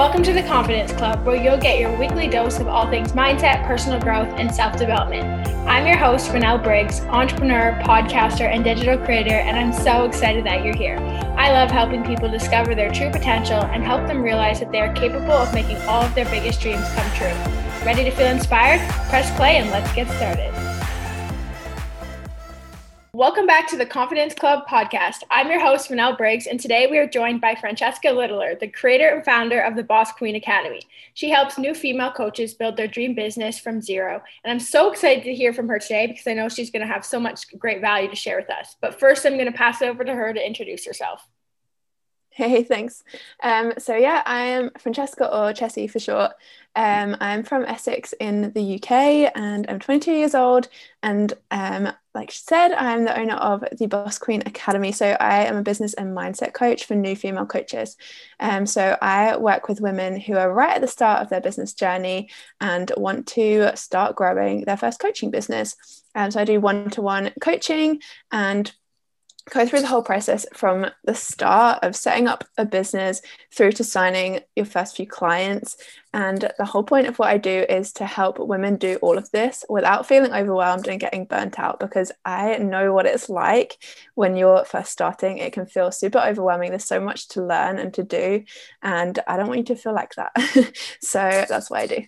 Welcome to the Confidence Club, where you'll get your weekly dose of all things mindset, personal growth, and self development. I'm your host, Renelle Briggs, entrepreneur, podcaster, and digital creator, and I'm so excited that you're here. I love helping people discover their true potential and help them realize that they are capable of making all of their biggest dreams come true. Ready to feel inspired? Press play and let's get started. Welcome back to the Confidence Club podcast. I'm your host, Renelle Briggs, and today we are joined by Francesca Litler, the creator and founder of the Boss Queen Academy. She helps new female coaches build their dream business from zero. And I'm so excited to hear from her today because I know she's going to have so much great value to share with us. But first, I'm going to pass it over to her to introduce herself. Hey, thanks. Um, so yeah, I am Francesca or Chessie for short. Um, I'm from Essex in the UK and I'm 22 years old. And um, like she said, I'm the owner of the Boss Queen Academy. So I am a business and mindset coach for new female coaches. Um, so I work with women who are right at the start of their business journey and want to start growing their first coaching business. Um, so I do one to one coaching and go through the whole process from the start of setting up a business through to signing your first few clients. And the whole point of what I do is to help women do all of this without feeling overwhelmed and getting burnt out because I know what it's like when you're first starting. It can feel super overwhelming. There's so much to learn and to do. And I don't want you to feel like that. so that's what I do.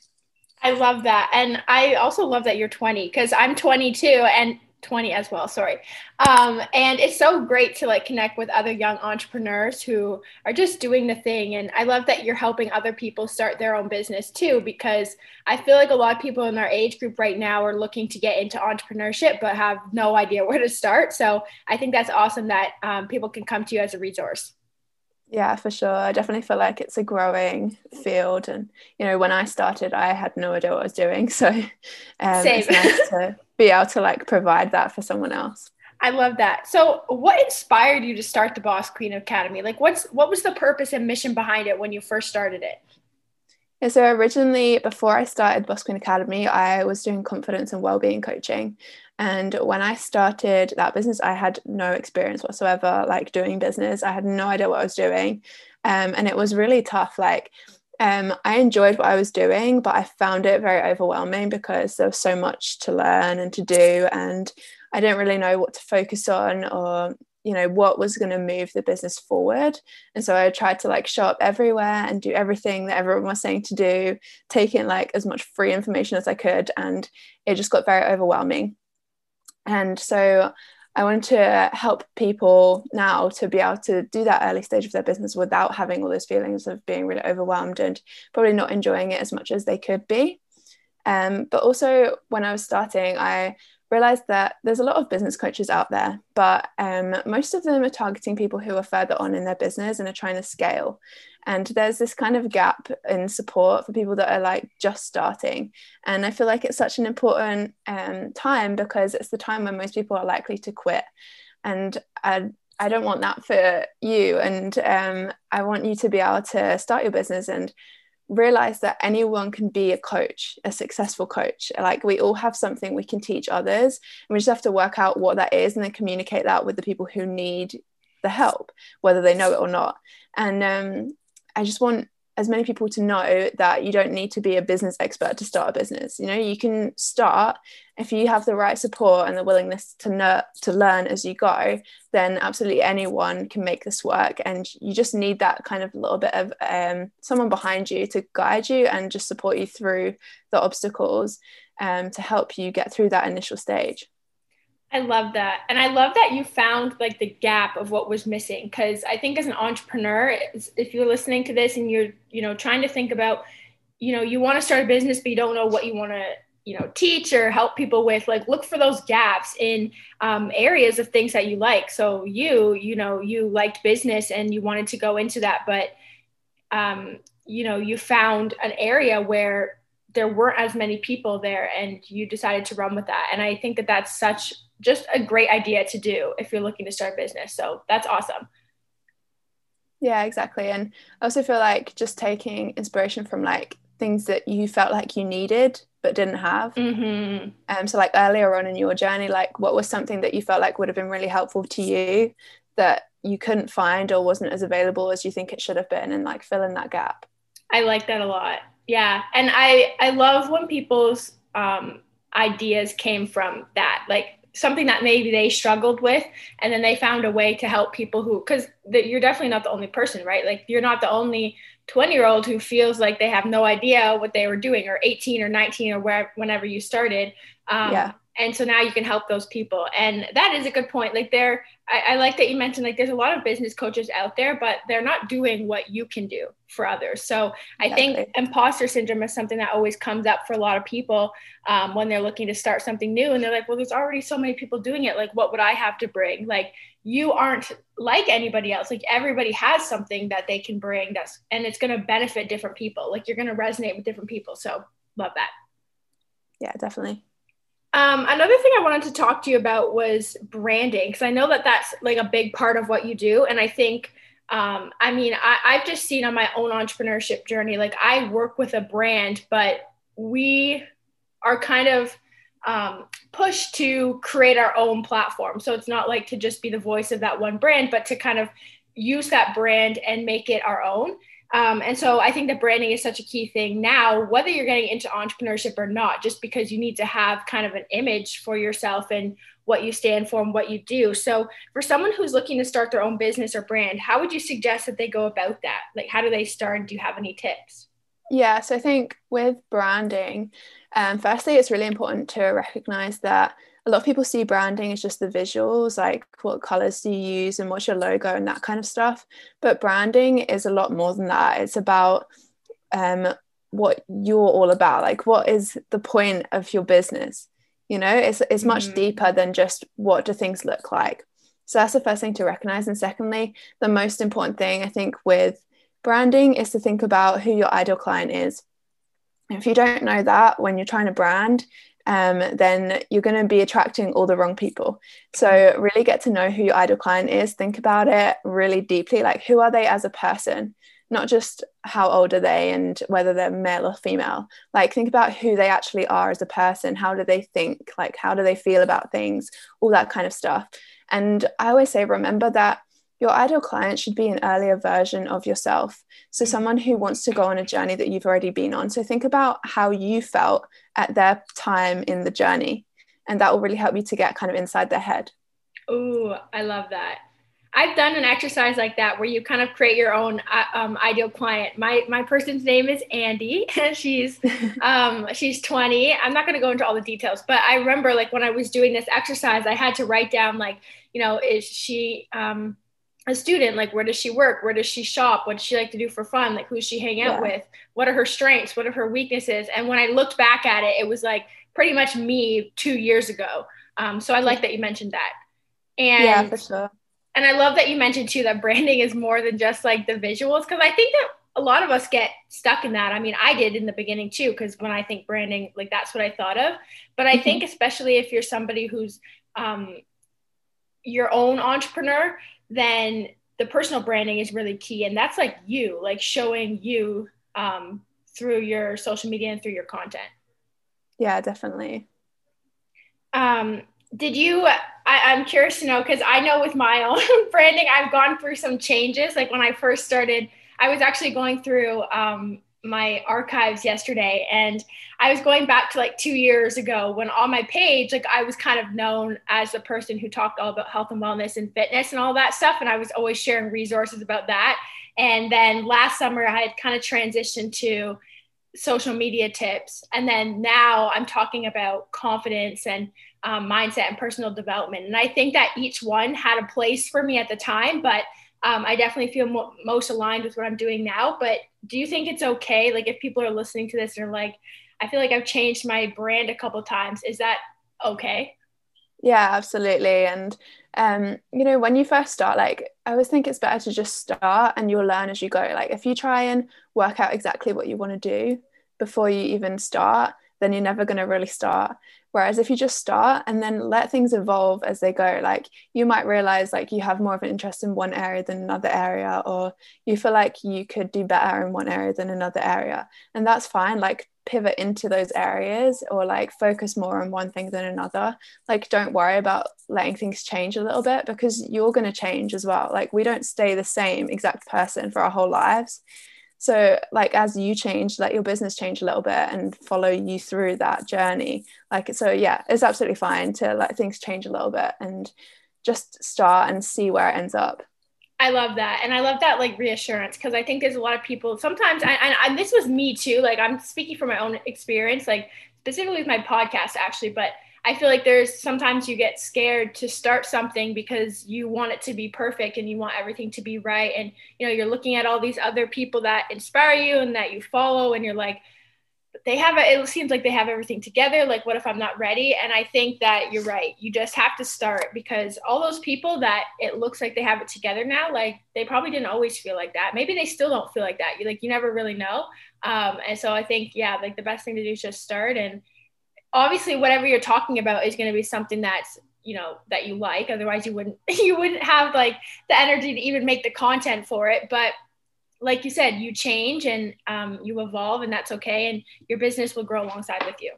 I love that. And I also love that you're 20 because I'm 22 and 20 as well sorry um, and it's so great to like connect with other young entrepreneurs who are just doing the thing and i love that you're helping other people start their own business too because i feel like a lot of people in our age group right now are looking to get into entrepreneurship but have no idea where to start so i think that's awesome that um, people can come to you as a resource yeah, for sure. I definitely feel like it's a growing field. And, you know, when I started, I had no idea what I was doing. So um, it's nice to be able to like provide that for someone else. I love that. So, what inspired you to start the Boss Queen Academy? Like, what's what was the purpose and mission behind it when you first started it? Yeah, so originally, before I started Boss Queen Academy, I was doing confidence and well-being coaching, and when I started that business, I had no experience whatsoever, like doing business. I had no idea what I was doing. Um, and it was really tough. Like, um, I enjoyed what I was doing, but I found it very overwhelming because there was so much to learn and to do. And I didn't really know what to focus on or, you know, what was going to move the business forward. And so I tried to like show up everywhere and do everything that everyone was saying to do, taking like as much free information as I could. And it just got very overwhelming. And so I wanted to help people now to be able to do that early stage of their business without having all those feelings of being really overwhelmed and probably not enjoying it as much as they could be. Um, but also, when I was starting, I realized that there's a lot of business coaches out there, but um, most of them are targeting people who are further on in their business and are trying to scale. And there's this kind of gap in support for people that are like just starting. And I feel like it's such an important um, time because it's the time when most people are likely to quit. And I, I don't want that for you. And um, I want you to be able to start your business and realize that anyone can be a coach, a successful coach. Like we all have something we can teach others, and we just have to work out what that is and then communicate that with the people who need the help, whether they know it or not. And um, I just want as many people to know that you don't need to be a business expert to start a business. You know, you can start if you have the right support and the willingness to ner- to learn as you go. Then absolutely anyone can make this work, and you just need that kind of little bit of um, someone behind you to guide you and just support you through the obstacles um, to help you get through that initial stage. I love that. And I love that you found like the gap of what was missing cuz I think as an entrepreneur if you're listening to this and you're you know trying to think about you know you want to start a business but you don't know what you want to you know teach or help people with like look for those gaps in um, areas of things that you like so you you know you liked business and you wanted to go into that but um, you know you found an area where there weren't as many people there and you decided to run with that and i think that that's such just a great idea to do if you're looking to start a business. So that's awesome. Yeah, exactly. And I also feel like just taking inspiration from like things that you felt like you needed but didn't have. Mm-hmm. Um, so like earlier on in your journey, like what was something that you felt like would have been really helpful to you that you couldn't find or wasn't as available as you think it should have been, and like fill in that gap. I like that a lot. Yeah. And I, I love when people's um, ideas came from that, like something that maybe they struggled with. And then they found a way to help people who, because you're definitely not the only person, right? Like you're not the only 20 year old who feels like they have no idea what they were doing or 18 or 19 or where, whenever you started. Um, yeah. and so now you can help those people. And that is a good point. Like there I, I, like that you mentioned like there's a lot of business coaches out there but they're not doing what you can do for others. So i exactly. think imposter syndrome is something that always comes up for a lot of people um, when they're looking to start something new and they're like well there's already so many people doing it. Like what would i have to bring? Like you aren't like anybody else. Like everybody has something that they can bring that's and it's going to benefit different people. Like you're going to resonate with different people. So love that. Yeah definitely. Um, another thing I wanted to talk to you about was branding because I know that that's like a big part of what you do, and I think, um, I mean, I, I've just seen on my own entrepreneurship journey, like I work with a brand, but we are kind of um, pushed to create our own platform. So it's not like to just be the voice of that one brand, but to kind of use that brand and make it our own. Um, and so I think that branding is such a key thing now, whether you're getting into entrepreneurship or not, just because you need to have kind of an image for yourself and what you stand for and what you do. So for someone who's looking to start their own business or brand, how would you suggest that they go about that? Like, how do they start? Do you have any tips? Yeah, so I think with branding, um, firstly, it's really important to recognize that a lot of people see branding as just the visuals, like what colors do you use and what's your logo and that kind of stuff. But branding is a lot more than that. It's about um, what you're all about. Like, what is the point of your business? You know, it's, it's much mm-hmm. deeper than just what do things look like. So that's the first thing to recognize. And secondly, the most important thing I think with branding is to think about who your ideal client is. If you don't know that when you're trying to brand, um, then you're going to be attracting all the wrong people. So, really get to know who your ideal client is. Think about it really deeply like, who are they as a person? Not just how old are they and whether they're male or female. Like, think about who they actually are as a person. How do they think? Like, how do they feel about things? All that kind of stuff. And I always say, remember that your ideal client should be an earlier version of yourself. So, someone who wants to go on a journey that you've already been on. So, think about how you felt at their time in the journey, and that will really help you to get kind of inside their head. Oh, I love that. I've done an exercise like that where you kind of create your own uh, um, ideal client. My my person's name is Andy, and she's um, she's 20. I'm not going to go into all the details, but I remember like when I was doing this exercise, I had to write down like, you know, is she um, a student like where does she work? Where does she shop? What does she like to do for fun? Like who's she hang out yeah. with? What are her strengths? What are her weaknesses? And when i looked back at it it was like pretty much me two years ago. Um, so i like that you mentioned that. And yeah for sure. and i love that you mentioned too that branding is more than just like the visuals because i think that a lot of us get stuck in that. I mean i did in the beginning too because when i think branding like that's what i thought of. But i mm-hmm. think especially if you're somebody who's um, your own entrepreneur then the personal branding is really key. And that's like you, like showing you um, through your social media and through your content. Yeah, definitely. Um, did you, I, am curious to know, because I know with my own branding, I've gone through some changes. Like when I first started, I was actually going through um, my archives yesterday and I was going back to like two years ago when on my page, like I was kind of known as the person who talked all about health and wellness and fitness and all that stuff. And I was always sharing resources about that. And then last summer, I had kind of transitioned to social media tips. And then now I'm talking about confidence and um, mindset and personal development. And I think that each one had a place for me at the time, but um, I definitely feel mo- most aligned with what I'm doing now. But do you think it's okay? Like, if people are listening to this and are like, I feel like I've changed my brand a couple times, is that okay? Yeah, absolutely. And, um, you know, when you first start, like, I always think it's better to just start and you'll learn as you go. Like, if you try and work out exactly what you want to do before you even start, then you're never going to really start. Whereas if you just start and then let things evolve as they go, like you might realize like you have more of an interest in one area than another area, or you feel like you could do better in one area than another area. And that's fine. Like pivot into those areas or like focus more on one thing than another. Like don't worry about letting things change a little bit because you're going to change as well. Like we don't stay the same exact person for our whole lives. So like as you change let your business change a little bit and follow you through that journey like so yeah it's absolutely fine to let things change a little bit and just start and see where it ends up I love that. And I love that like reassurance because I think there's a lot of people sometimes, and, and, this was me too. Like I'm speaking from my own experience, like specifically with my podcast actually, but I feel like there's sometimes you get scared to start something because you want it to be perfect and you want everything to be right. And, you know, you're looking at all these other people that inspire you and that you follow, and you're like, they have it it seems like they have everything together. Like what if i'm not ready? And i think that you're right. You just have to start because all those people that it looks like they have it together now like they probably didn't always feel like that. Maybe they still don't feel like that. You like you never really know. Um, and so i think yeah like the best thing to do is just start and obviously whatever you're talking about is going to be something that's you know that you like otherwise you wouldn't you wouldn't have like the energy to even make the content for it but like you said, you change and um, you evolve, and that's okay. And your business will grow alongside with you.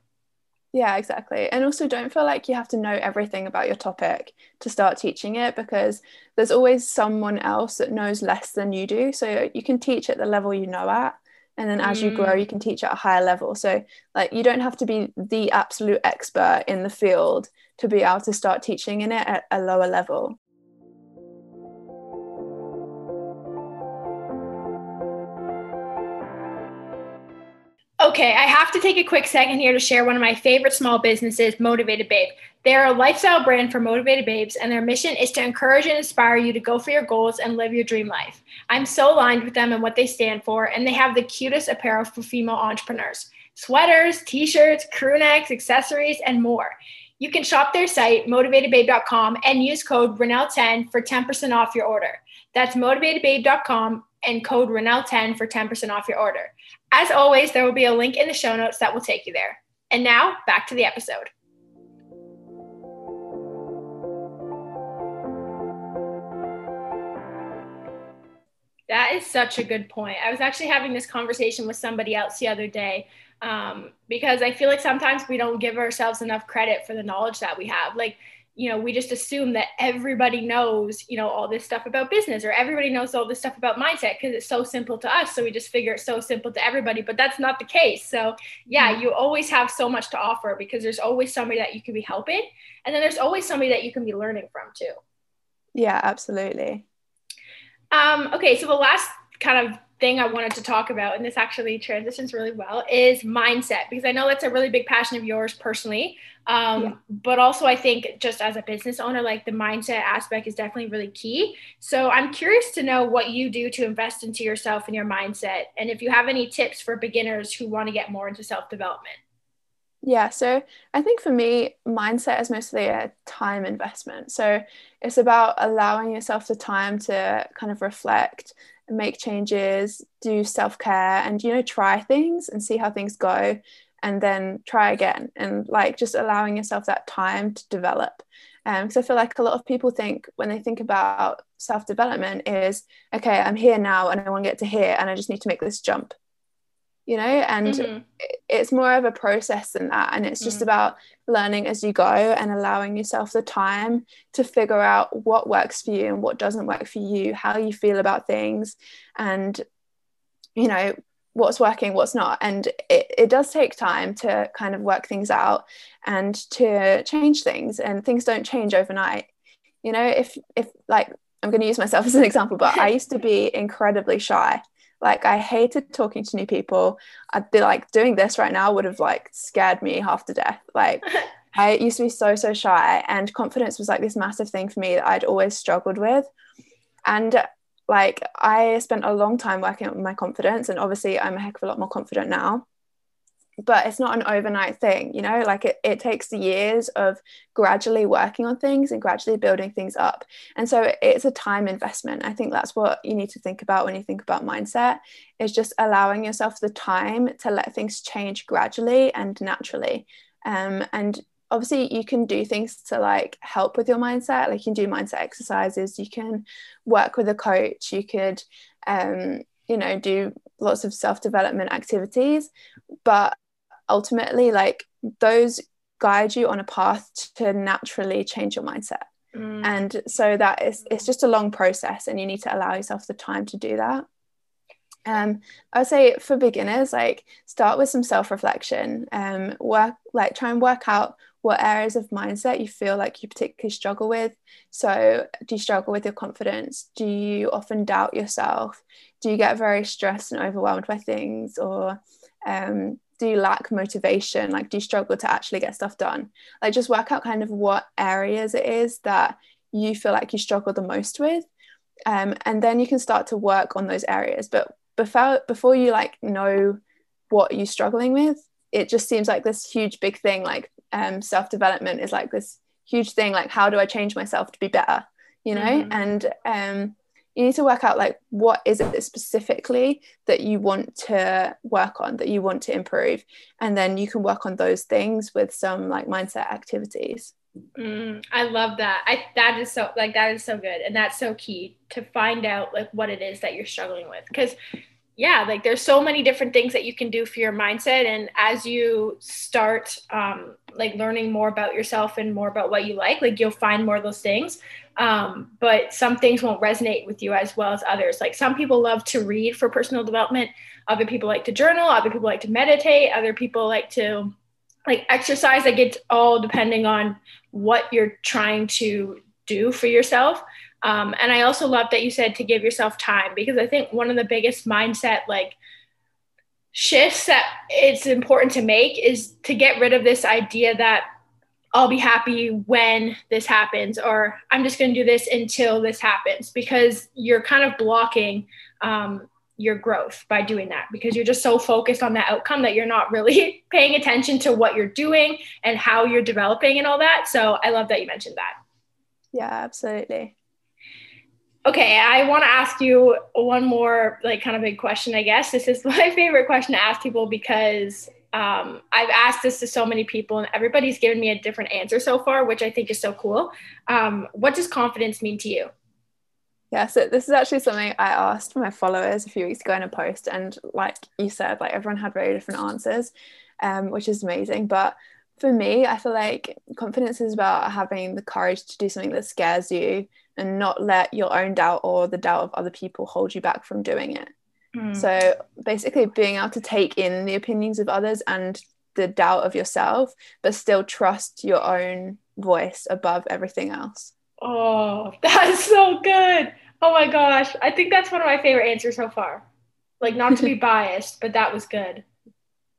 Yeah, exactly. And also, don't feel like you have to know everything about your topic to start teaching it because there's always someone else that knows less than you do. So you can teach at the level you know at. And then as mm. you grow, you can teach at a higher level. So, like, you don't have to be the absolute expert in the field to be able to start teaching in it at a lower level. Okay, I have to take a quick second here to share one of my favorite small businesses, Motivated Babe. They're a lifestyle brand for motivated babes, and their mission is to encourage and inspire you to go for your goals and live your dream life. I'm so aligned with them and what they stand for, and they have the cutest apparel for female entrepreneurs sweaters, t shirts, crew necks, accessories, and more. You can shop their site, motivatedbabe.com, and use code Renelle10 for 10% off your order. That's motivatedbabe.com and code Renelle10 for 10% off your order. As always, there will be a link in the show notes that will take you there. And now back to the episode. That is such a good point. I was actually having this conversation with somebody else the other day um, because I feel like sometimes we don't give ourselves enough credit for the knowledge that we have. Like, you know, we just assume that everybody knows, you know, all this stuff about business or everybody knows all this stuff about mindset because it's so simple to us. So we just figure it's so simple to everybody, but that's not the case. So, yeah, mm-hmm. you always have so much to offer because there's always somebody that you can be helping. And then there's always somebody that you can be learning from too. Yeah, absolutely. Um, okay, so the last kind of thing I wanted to talk about, and this actually transitions really well, is mindset because I know that's a really big passion of yours personally. Um, yeah. But also, I think just as a business owner, like the mindset aspect is definitely really key. So I'm curious to know what you do to invest into yourself and your mindset, and if you have any tips for beginners who want to get more into self development. Yeah, so I think for me, mindset is mostly a time investment. So it's about allowing yourself the time to kind of reflect, make changes, do self care, and you know, try things and see how things go, and then try again. And like just allowing yourself that time to develop. Because um, I feel like a lot of people think when they think about self development is okay, I'm here now and I want to get to here, and I just need to make this jump you know and mm-hmm. it's more of a process than that and it's just mm-hmm. about learning as you go and allowing yourself the time to figure out what works for you and what doesn't work for you how you feel about things and you know what's working what's not and it, it does take time to kind of work things out and to change things and things don't change overnight you know if if like i'm going to use myself as an example but i used to be incredibly shy like I hated talking to new people. I'd be like doing this right now would have like scared me half to death. Like I used to be so so shy and confidence was like this massive thing for me that I'd always struggled with. And like I spent a long time working on my confidence and obviously I'm a heck of a lot more confident now. But it's not an overnight thing you know? Like it, it takes years of gradually working on things and gradually building things up. And so it's a time investment. I think that's what you need to think about when you think about mindset is just allowing yourself the time to let things change gradually and naturally. Um, and obviously you can do things to like help with your mindset like you can do mindset exercises you can work with a coach you could um, you know do lots of self-development activities but ultimately like those guide you on a path to naturally change your mindset mm. and so that is it's just a long process and you need to allow yourself the time to do that Um, I would say for beginners, like start with some self-reflection. Um, work like try and work out what areas of mindset you feel like you particularly struggle with. So, do you struggle with your confidence? Do you often doubt yourself? Do you get very stressed and overwhelmed by things? Or um, do you lack motivation? Like, do you struggle to actually get stuff done? Like, just work out kind of what areas it is that you feel like you struggle the most with. Um, and then you can start to work on those areas. But before before you like know what you're struggling with, it just seems like this huge big thing like um, self development is like this huge thing like how do i change myself to be better you know? Mm-hmm. and um, you need to work out like what is it specifically that you want to work on that you want to improve? And then you can work on those things with some like mindset activities. Mm, i love that. I that is so like that is so good. And that's so key to find out like what it is that you're struggling with. Because yeah like there's so many different things that you can do for your mindset. And as you start um, like learning more about yourself and more about what you like like you'll find more of those things. Um, but some things won't resonate with you as well as others. Like some people love to read for personal development. Other people like to journal. Other people like to meditate. Other people like to like exercise. Like it's all depending on what you're trying to do for yourself. Um, and I also love that you said to give yourself time because I think one of the biggest mindset like shifts that it's important to make is to get rid of this idea that I'll be happy when this happens, or I'm just going to do this until this happens, because you're kind of blocking um, your growth by doing that because you're just so focused on that outcome that you're not really paying attention to what you're doing and how you're developing and all that. So I love that you mentioned that. Yeah, absolutely. Okay, I want to ask you one more, like, kind of big question, I guess. This is my favorite question to ask people because um, I've asked this to so many people and everybody's given me a different answer so far, which I think is so cool. Um, what does confidence mean to you? Yeah, so this is actually something I asked my followers a few weeks ago in a post, and like you said, like everyone had very different answers, um, which is amazing. But for me, I feel like confidence is about having the courage to do something that scares you and not let your own doubt or the doubt of other people hold you back from doing it. Mm. So basically, being able to take in the opinions of others and the doubt of yourself, but still trust your own voice above everything else. Oh, that's so good. Oh my gosh. I think that's one of my favorite answers so far. Like, not to be biased, but that was good.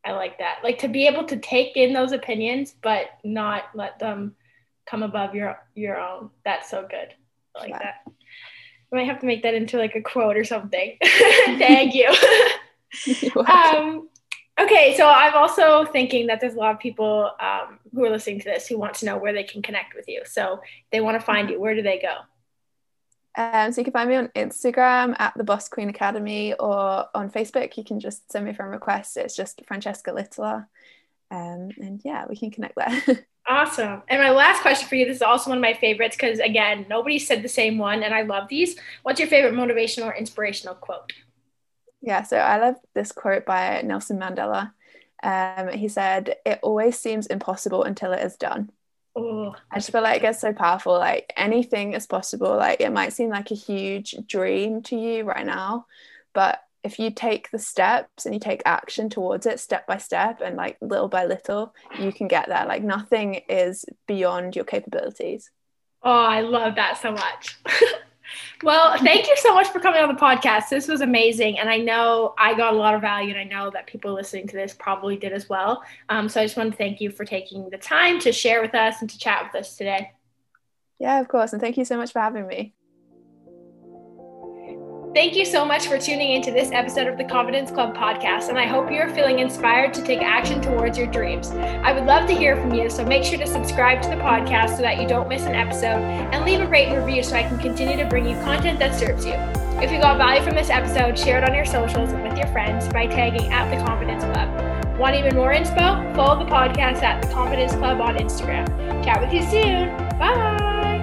I like that. Like, to be able to take in those opinions, but not let them come above your your own. That's so good I like that. I might have to make that into like a quote or something. Thank you. um, okay, so I'm also thinking that there's a lot of people um, who are listening to this who want to know where they can connect with you. So they want to find you. Where do they go? Um, so you can find me on Instagram at the Boss Queen Academy or on Facebook. You can just send me a friend request. It's just Francesca Litler. Um, and yeah, we can connect there. Awesome. And my last question for you this is also one of my favorites because, again, nobody said the same one, and I love these. What's your favorite motivational or inspirational quote? Yeah, so I love this quote by Nelson Mandela. Um, he said, It always seems impossible until it is done. Ooh. I just feel like it's so powerful. Like anything is possible. Like it might seem like a huge dream to you right now, but if you take the steps and you take action towards it step by step and like little by little you can get there like nothing is beyond your capabilities oh i love that so much well thank you so much for coming on the podcast. This was amazing and i know i got a lot of value and i know that people listening to this probably did as well. Um, so i just want to thank you for taking the time to share with us and to chat with us today. Yeah of course and thank you so much for having me Thank you so much for tuning into this episode of the Confidence Club podcast, and I hope you're feeling inspired to take action towards your dreams. I would love to hear from you, so make sure to subscribe to the podcast so that you don't miss an episode, and leave a rate and review so I can continue to bring you content that serves you. If you got value from this episode, share it on your socials and with your friends by tagging at the Confidence Club. Want even more inspo? Follow the podcast at the Confidence Club on Instagram. Chat with you soon. Bye.